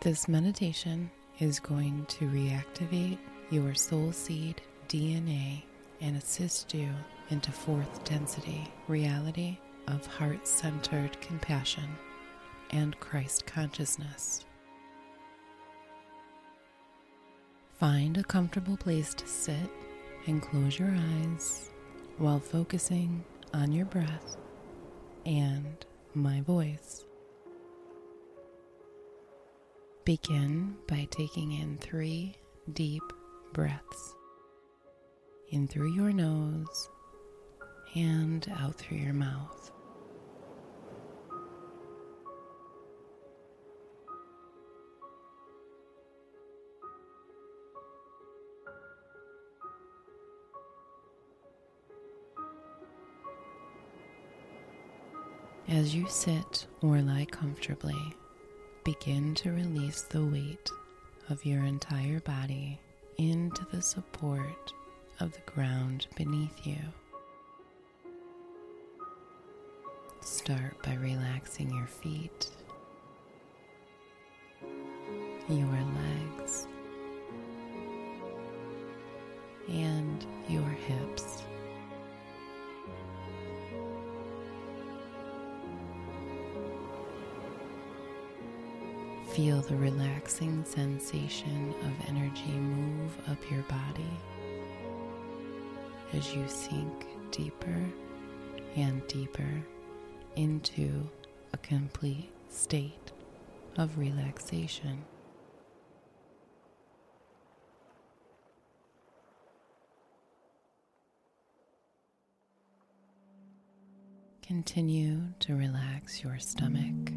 This meditation is going to reactivate your soul seed DNA and assist you into fourth density reality of heart centered compassion and Christ consciousness. Find a comfortable place to sit and close your eyes while focusing on your breath and my voice. Begin by taking in three deep breaths in through your nose and out through your mouth. As you sit or lie comfortably, begin to release the weight of your entire body into the support of the ground beneath you. Start by relaxing your feet, your Feel the relaxing sensation of energy move up your body as you sink deeper and deeper into a complete state of relaxation. Continue to relax your stomach.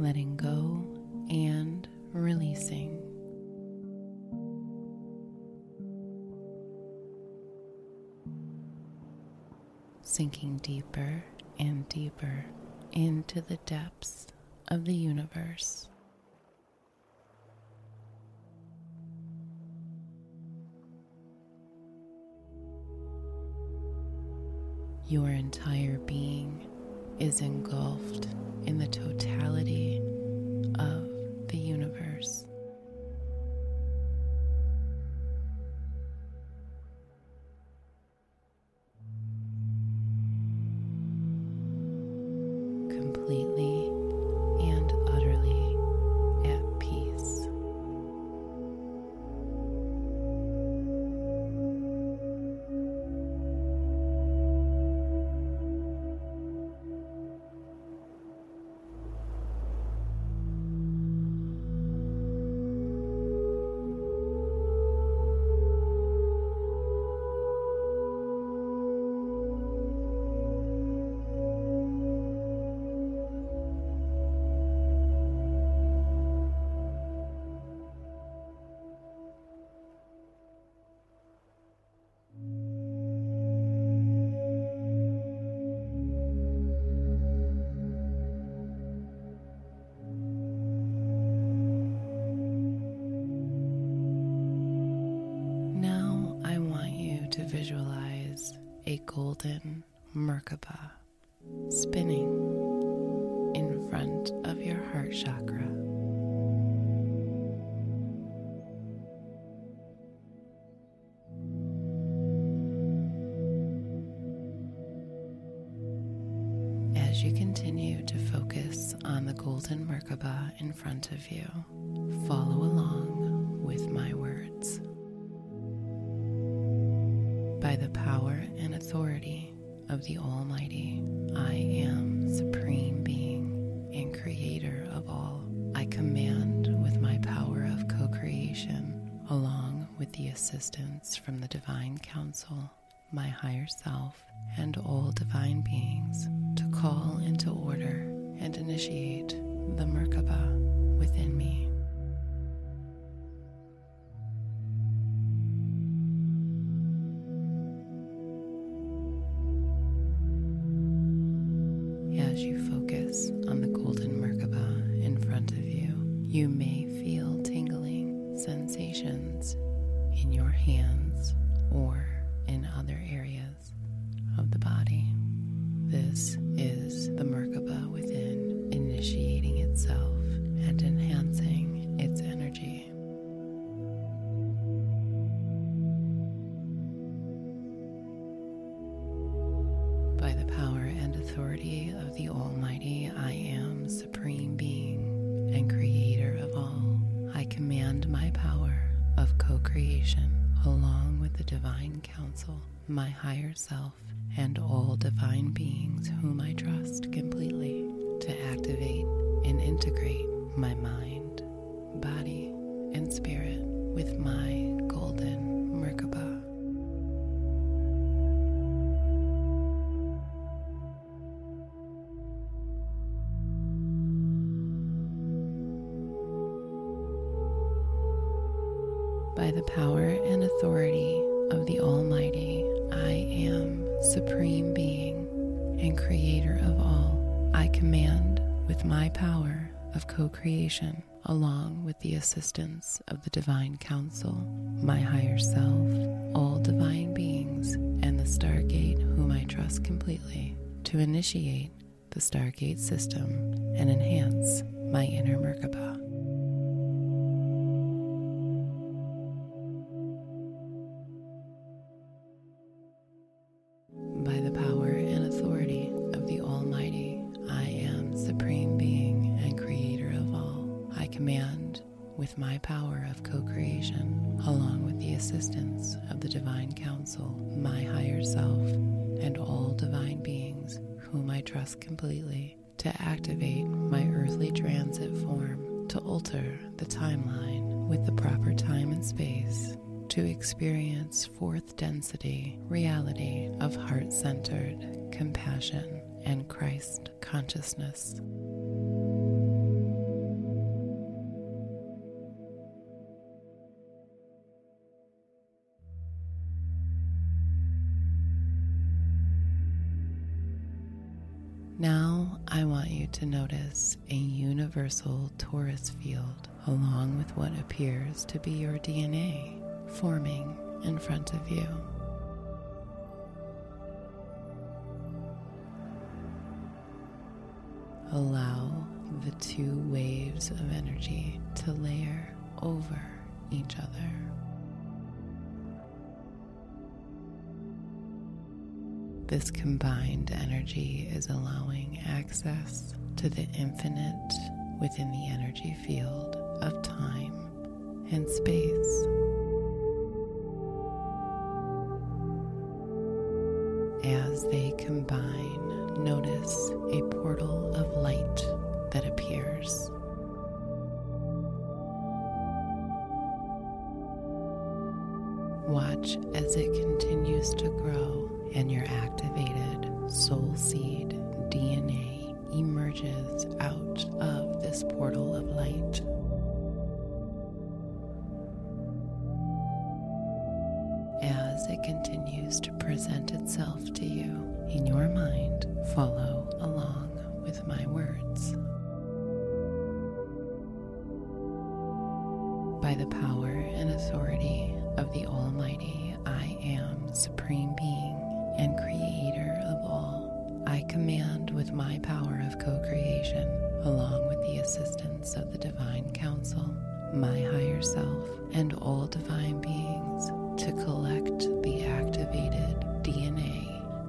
Letting go and releasing. sinking deeper and deeper into the depths of the universe. Your entire being is engulfed in the totality of the universe. Merkaba spinning in front of your heart chakra. As you continue to focus on the golden Merkaba in front of you, follow along with my words. By the power and authority of the Almighty, I am Supreme Being and Creator of all. I command with my power of co creation, along with the assistance from the Divine Council, my higher self, and all divine beings, to call into order and initiate the Merkaba within me. As you focus on the golden Merkaba in front of you, you may higher self, and all divine beings whom I trust completely to activate and integrate my mind, body, and spirit with my golden Merkaba. By the power and authority of the Almighty, I am Supreme Being and Creator of all. I command with my power of co creation, along with the assistance of the Divine Council, my higher self, all divine beings, and the Stargate, whom I trust completely, to initiate the Stargate system and enhance my inner Merkaba. I trust completely, to activate my earthly transit form to alter the timeline with the proper time and space to experience fourth density reality of heart centered compassion and Christ consciousness. To notice a universal torus field along with what appears to be your DNA forming in front of you. Allow the two waves of energy to layer over each other. This combined energy is allowing access to the infinite within the energy field of time and space. As they combine, notice a portal of light that appears. Watch as it continues to grow and your activated soul seed DNA emerges out of this portal of light.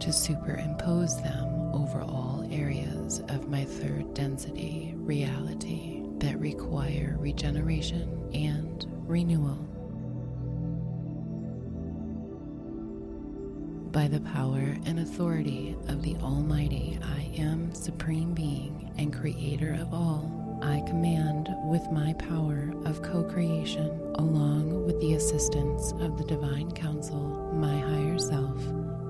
To superimpose them over all areas of my third density reality that require regeneration and renewal. By the power and authority of the Almighty, I am Supreme Being and Creator of all. I command with my power of co creation, along with the assistance of the Divine Council, my higher self,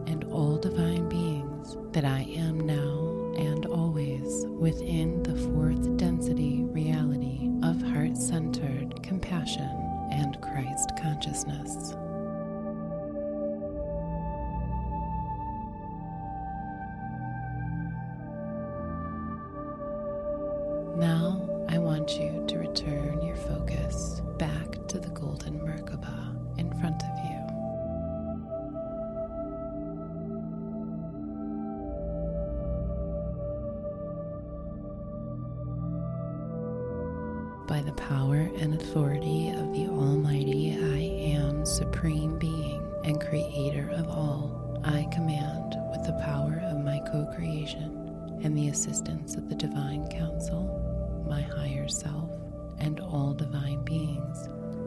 and all divine beings, that I am now and always within the fourth density reality of heart centered compassion and Christ consciousness. Now I want you to return your focus back to the golden Merkaba in front of you.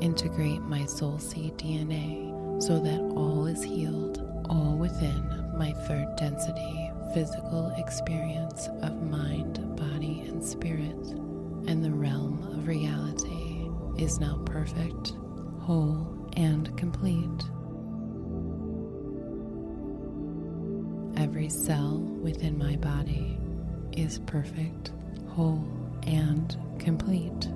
Integrate my soul seed DNA so that all is healed, all within my third density physical experience of mind, body, and spirit, and the realm of reality is now perfect, whole, and complete. Every cell within my body is perfect, whole, and complete.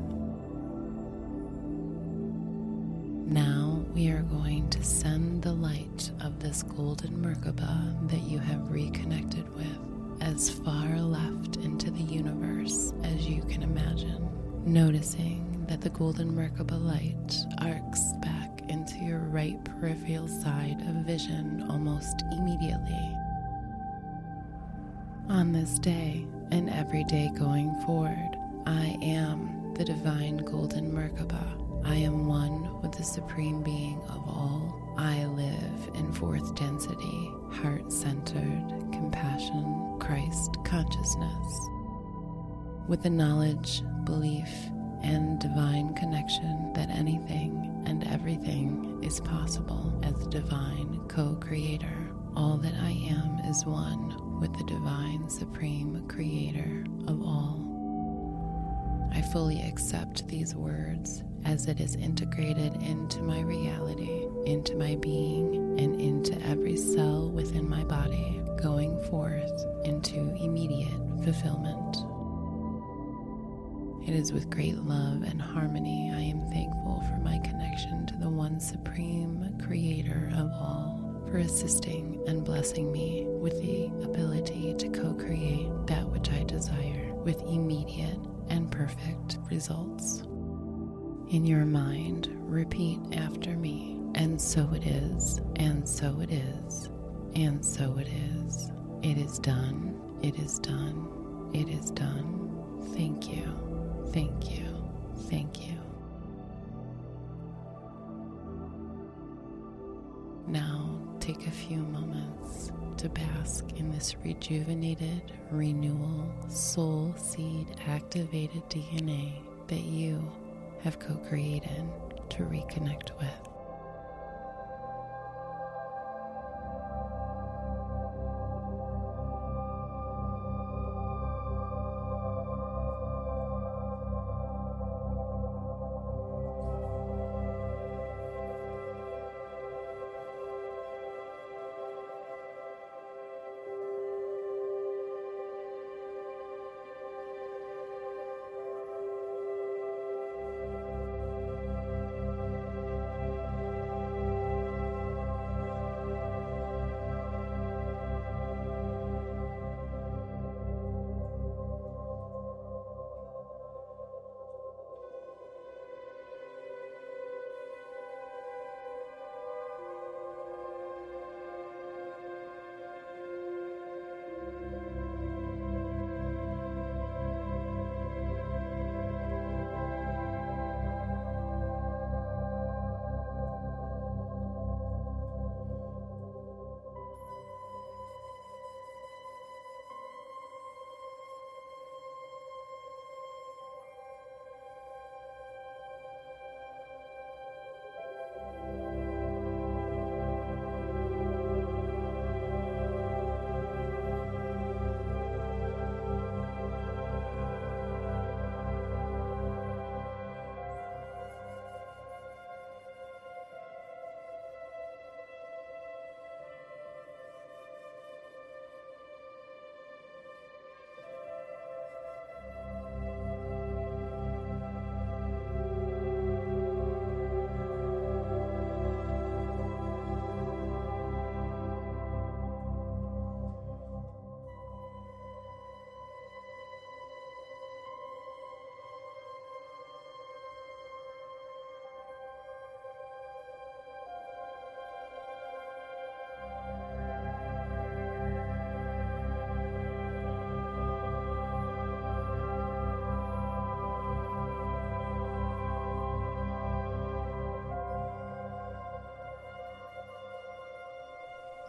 Now we are going to send the light of this golden Merkaba that you have reconnected with as far left into the universe as you can imagine, noticing that the golden Merkaba light arcs back into your right peripheral side of vision almost immediately. On this day and every day going forward, I am the divine golden Merkaba. I am one with the supreme being of all. I live in fourth density, heart centered, compassion, Christ consciousness. With the knowledge, belief, and divine connection that anything and everything is possible as divine co creator, all that I am is one with the divine supreme fully accept these words as it is integrated into my reality, into my being, and into every cell within my body, going forth into immediate fulfillment. It is with great love and harmony I am thankful for my connection to the one supreme creator of all, for assisting and blessing me with the ability to co create that which I desire with immediate and perfect results. In your mind, repeat after me, and so it is, and so it is, and so it is. It is done, it is done, it is done. Thank you, thank you, thank you. Now take a few moments to bask in this rejuvenated, renewal, soul seed activated DNA that you have co created to reconnect with.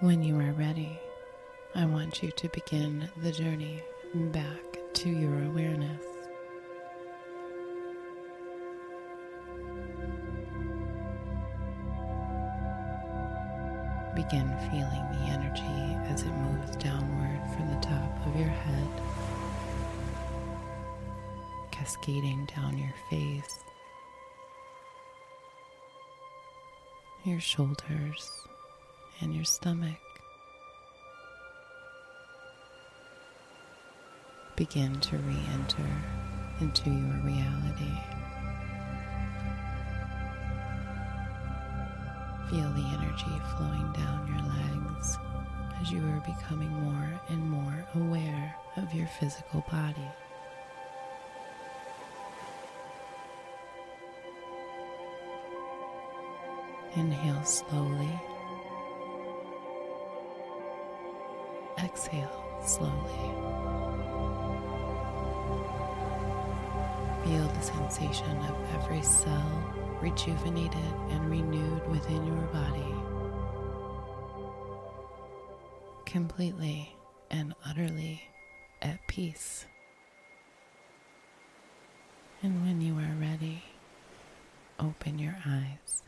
When you are ready, I want you to begin the journey back to your awareness. Begin feeling the energy as it moves downward from the top of your head, cascading down your face, your shoulders, and your stomach. Begin to re enter into your reality. Feel the energy flowing down your legs as you are becoming more and more aware of your physical body. Inhale slowly. Exhale slowly. Feel the sensation of every cell rejuvenated and renewed within your body. Completely and utterly at peace. And when you are ready, open your eyes.